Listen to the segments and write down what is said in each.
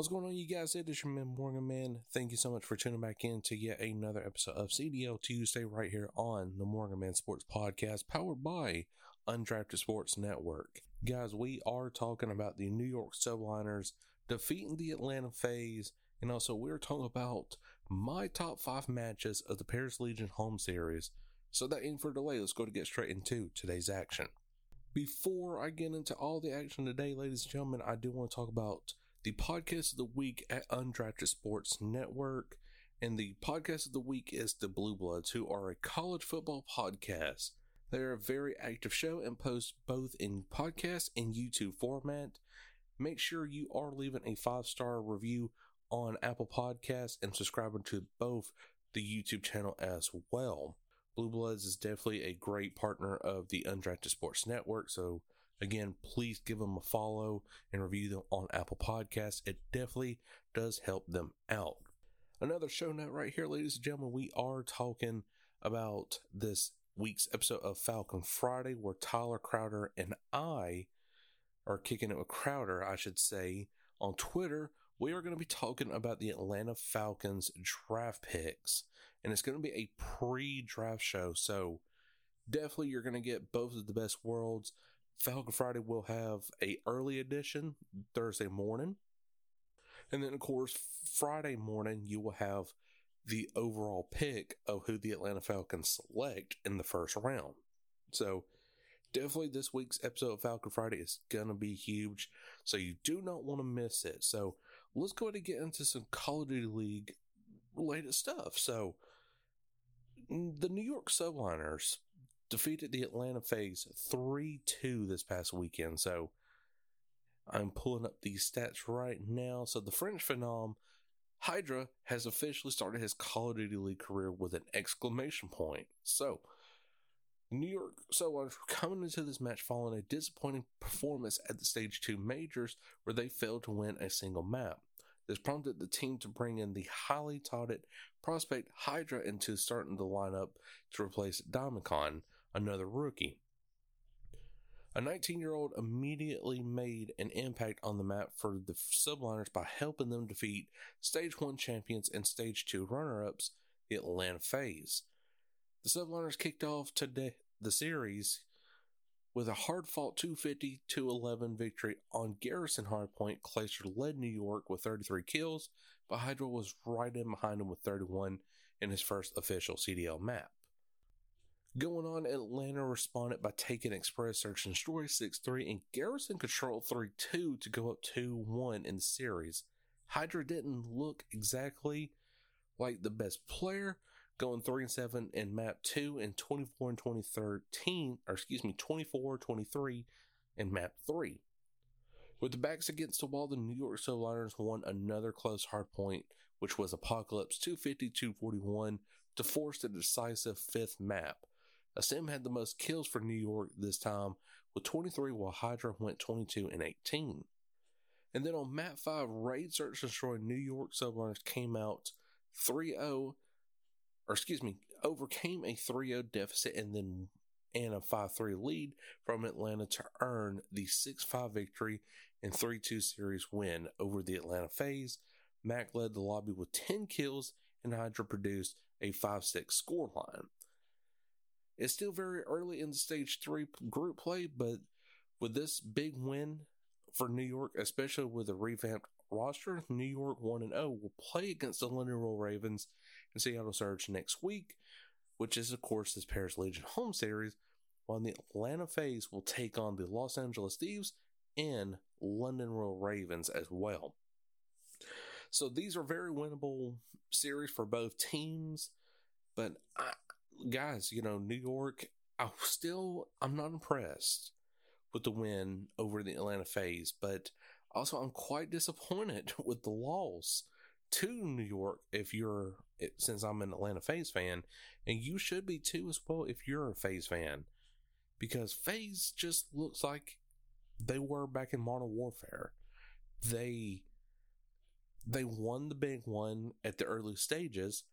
What's going on, you guys? It is your man, Morgan Man. Thank you so much for tuning back in to yet another episode of CDL Tuesday right here on the Morgan Man Sports Podcast, powered by Undrafted Sports Network. Guys, we are talking about the New York Subliners defeating the Atlanta FaZe, and also we're talking about my top five matches of the Paris Legion home series. So that ain't for delay, let's go to get straight into today's action. Before I get into all the action today, ladies and gentlemen, I do want to talk about the podcast of the week at Undrafted Sports Network. And the podcast of the week is the Blue Bloods, who are a college football podcast. They're a very active show and post both in podcast and YouTube format. Make sure you are leaving a five star review on Apple Podcasts and subscribing to both the YouTube channel as well. Blue Bloods is definitely a great partner of the Undrafted Sports Network, so Again, please give them a follow and review them on Apple Podcasts. It definitely does help them out. Another show note right here, ladies and gentlemen, we are talking about this week's episode of Falcon Friday, where Tyler Crowder and I are kicking it with Crowder, I should say, on Twitter. We are going to be talking about the Atlanta Falcons draft picks, and it's going to be a pre draft show. So, definitely, you're going to get both of the best worlds. Falcon Friday will have a early edition Thursday morning. And then of course Friday morning you will have the overall pick of who the Atlanta Falcons select in the first round. So definitely this week's episode of Falcon Friday is gonna be huge. So you do not want to miss it. So let's go ahead and get into some Call of Duty League related stuff. So mm, the New York Subliners defeated the Atlanta FaZe 3 2 this past weekend. So I'm pulling up these stats right now. So the French Phenom Hydra has officially started his Call of Duty League career with an exclamation point. So, New York Subliners were coming into this match following a disappointing performance at the Stage 2 Majors where they failed to win a single map. This prompted the team to bring in the highly touted prospect Hydra into starting the lineup to replace Diamondcon, another rookie. A 19 year old immediately made an impact on the map for the Subliners by helping them defeat Stage 1 champions and Stage 2 runner ups, the Atlanta FaZe. The Subliners kicked off today the series with a hard fought 250 11 victory on Garrison Hardpoint. Clayster led New York with 33 kills, but Hydra was right in behind him with 31 in his first official CDL map. Going on, Atlanta responded by taking Express Search and Destroy 6 3 and Garrison Control 3 2 to go up 2 1 in the series. Hydra didn't look exactly like the best player, going 3 and 7 in map 2 and 24 and 2013, or excuse me, 24 23 in map 3. With the backs against the wall, the New York Subliners won another close hard point, which was Apocalypse 250 241 to force the decisive fifth map. Asim had the most kills for New York this time with 23, while Hydra went 22 and 18. And then on map 5, Raid Search and Destroy New York Subliners came out 3 0, or excuse me, overcame a 3 0 deficit and then and a 5 3 lead from Atlanta to earn the 6 5 victory and 3 2 series win over the Atlanta FaZe. Mack led the lobby with 10 kills, and Hydra produced a 5 6 scoreline. It's still very early in the stage three group play, but with this big win for New York, especially with a revamped roster, New York 1 and 0 will play against the London Royal Ravens and Seattle Surge next week, which is, of course, this Paris Legion home series, while the Atlanta FaZe will take on the Los Angeles Thieves and London Royal Ravens as well. So these are very winnable series for both teams, but I, guys, you know, New York, I still I'm not impressed with the win over the Atlanta FaZe, but also I'm quite disappointed with the loss to New York if you're eh, since I'm an Atlanta FaZe fan, and you should be too as well if you're a FaZe fan. Because FaZe just looks like they were back in Modern Warfare. They they won the big one at the early stages,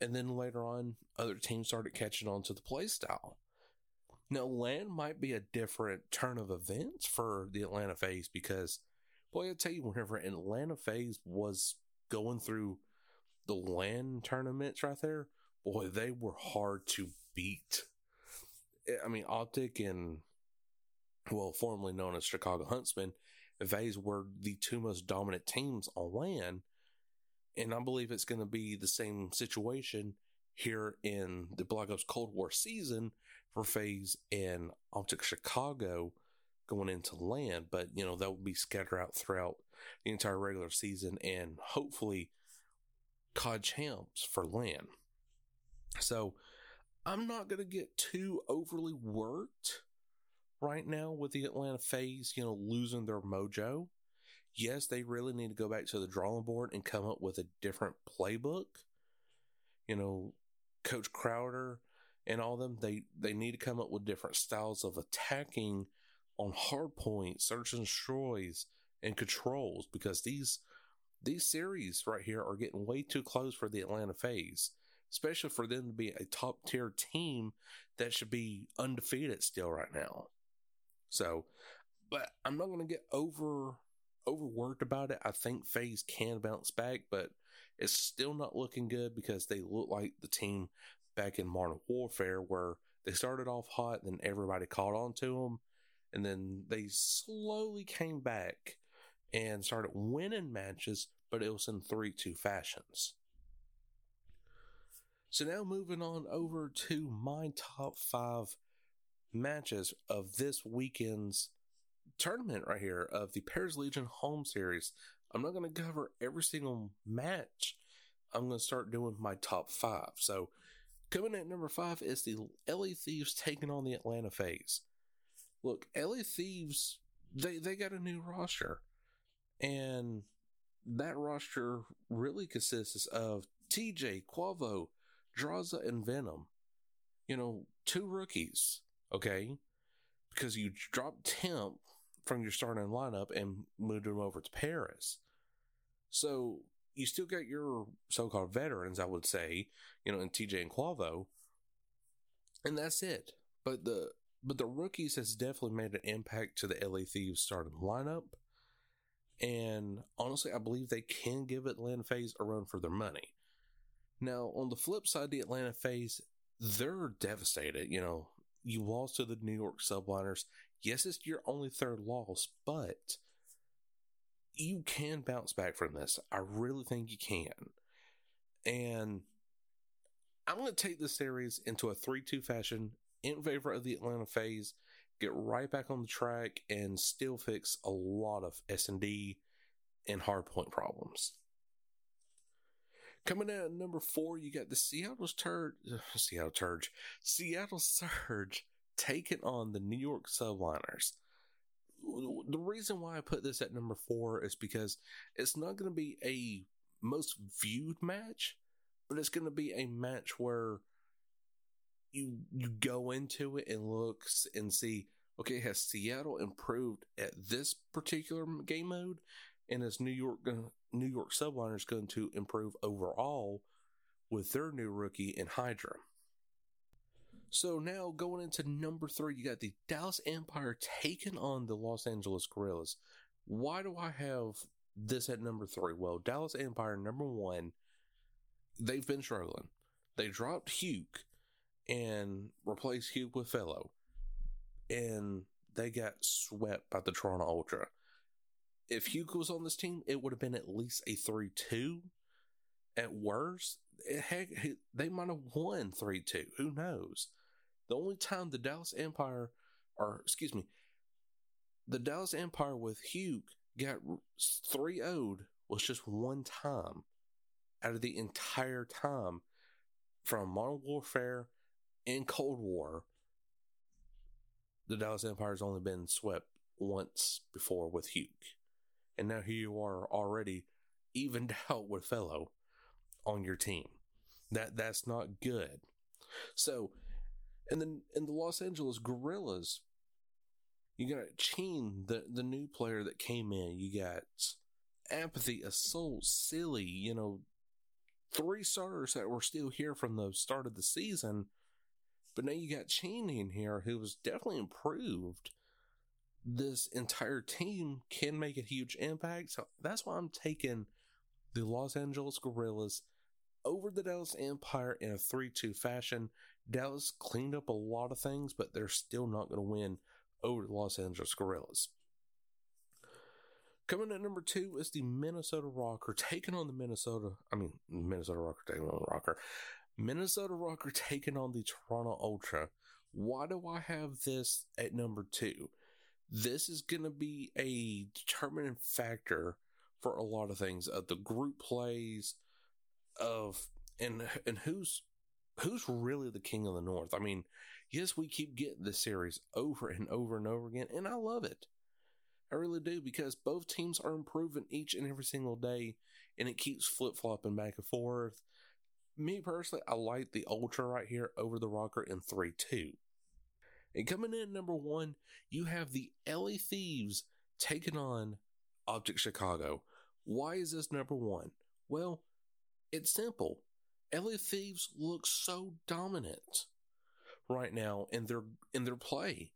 and then later on, other teams started catching on to the play style. Now, LAN might be a different turn of events for the Atlanta FaZe because, boy, I tell you, whenever Atlanta FaZe was going through the LAN tournaments right there, boy, they were hard to beat. I mean, Optic and, well, formerly known as Chicago Huntsmen, FaZe were the two most dominant teams on LAN. And I believe it's going to be the same situation here in the Black Ops Cold War season for FaZe and Optic Chicago going into LAN. but you know, that will be scattered out throughout the entire regular season and hopefully COD champs for LAN. So I'm not going to get too overly worked right now with the Atlanta FaZe, you know, losing their mojo. Yes, they really need to go back to the drawing board and come up with a different playbook. You know, Coach Crowder and all them they they need to come up with different styles of attacking on hard points, search and destroys, and controls because these these series right here are getting way too close for the Atlanta FaZe, especially for them to be a top tier team that should be undefeated still right now. So, but I'm not going to get over overworked about it. I think FaZe can bounce back, but it's still not looking good because they look like the team back in Modern Warfare where they started off hot, then everybody caught on to them, and then they slowly came back and started winning matches, but it was in 3 2 fashions. So now moving on over to my top five matches of this weekend's tournament right here of the Paris Legion home series. I'm not going to cover every single match. I'm going to start doing my top five. So Coming at number five is the LA Thieves taking on the Atlanta FaZe. Look, LA Thieves, they, they got a new roster. And that roster really consists of TJ, Quavo, Drazah, and Venom. You know, two rookies, okay? Because you dropped Temp from your starting lineup and moved him over to Paris. So you still got your so-called veterans, I would say, you know, in TJ and Quavo, and that's it. But the but the rookies has definitely made an impact to the LA Thieves starting lineup, and honestly, I believe they can give Atlanta FaZe a run for their money. Now, on the flip side, the Atlanta FaZe, they're devastated. You know, you lost to the New York Subliners. Yes, it's your only third loss, but you can bounce back from this. I really think you can. And I'm going to take this series into a 3 2 fashion in favor of the Atlanta FaZe, get right back on the track, and still fix a lot of S&D and hardpoint problems. Coming in at number four, you got the Seattle Surge, Seattle Surge, Seattle Surge taking on the New York Subliners. The reason why I put this at number four is because it's not going to be a most viewed match, but it's going to be a match where you you go into it and look and see okay has Seattle improved at this particular game mode? And is New York New York Subliners going to improve overall with their new rookie in Hydra so now going into number three, you got the Dallas Empire taking on the Los Angeles Guerrillas. Why do I have this at number three? Well, Dallas Empire, number one, they've been struggling. They dropped Huke and replaced Huke with FeLo. And they got swept by the Toronto Ultra. if Huke was on this team, it would have been at least a 3 2. At worst, it, they might have won 3 2. Who knows? The only time the Dallas Empire, or excuse me, the Dallas Empire with Huke got 3 0'd was just one time out of the entire time from Modern Warfare and Cold War. The Dallas Empire has only been swept once before with Huke. And now here you are already evened out with FeLo on your team. That that's not good. So and then in the Los Angeles Guerrillas, you got Cheen, the, the new player that came in. You got Apathy, Assault, Silly, you know, three starters that were still here from the start of the season. But now you got Cheen in here who was definitely improved. This entire team can make a huge impact. So that's why I'm taking the Los Angeles Guerrillas over the Dallas Empire in a 3 2 fashion. Dallas cleaned up a lot of things, but they're still not going to win over the Los Angeles Guerrillas. Coming at number two is the Minnesota Rocker taking on the Minnesota, I mean, Minnesota Rocker taking on the Røkkr. Minnesota Røkkr taking on the Toronto Ultra. Why do I have this at number two? This is going to be a determining factor for a lot of things of the group plays of and and who's who's really the king of the north? I mean yes we keep getting this series over and over and over again and i love it. I really do because both teams are improving each and every single day and it keeps flip-flopping back and forth. Me personally i like the ultra right here over the Røkkr in 3-2 and coming in number one you have the la thieves taking on Optic chicago. Why is this number one? Well it's simple. LA Thieves look so dominant right now in their in their play,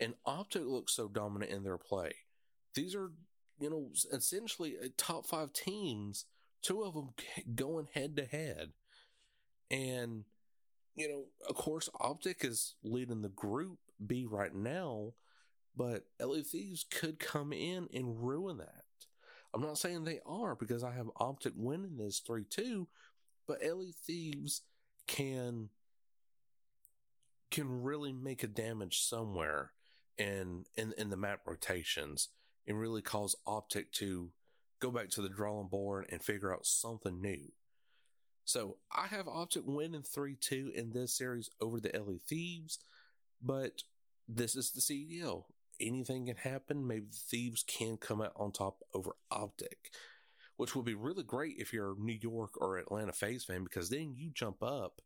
and Optic looks so dominant in their play. These are you know essentially uh, top five teams. Two of them going head to head, and you know of course Optic is leading the group B right now, but LA Thieves could come in and ruin that. I'm not saying they are because I have Optic winning this 3 2, but LA Thieves can can really make a damage somewhere in, in in the map rotations and really cause Optic to go back to the drawing board and figure out something new. So I have Optic winning 3 2 in this series over the LA Thieves, but this is the CDL anything can happen. Maybe the Thieves can come out on top over Optic, which would be really great if you're a New York or Atlanta FaZe fan because then you jump up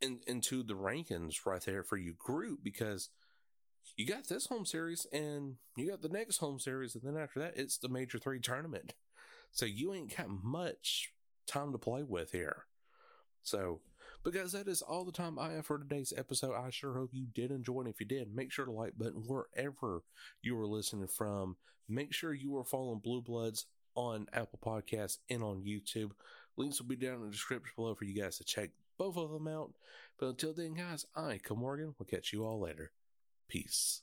in, into the rankings right there for your group because you got this home series and you got the next home series, and then after that, it's the Major Three tournament. So you ain't got much time to play with here. So because that is all the time I have for today's episode. I sure hope you did enjoy. And if you did, make sure to like button wherever you are listening from. Make sure you are following Blue Bloods on Apple Podcasts and on YouTube. Links will be down in the description below for you guys to check both of them out. But until then, guys, I, Cole Morgan, We'll catch you all later. Peace.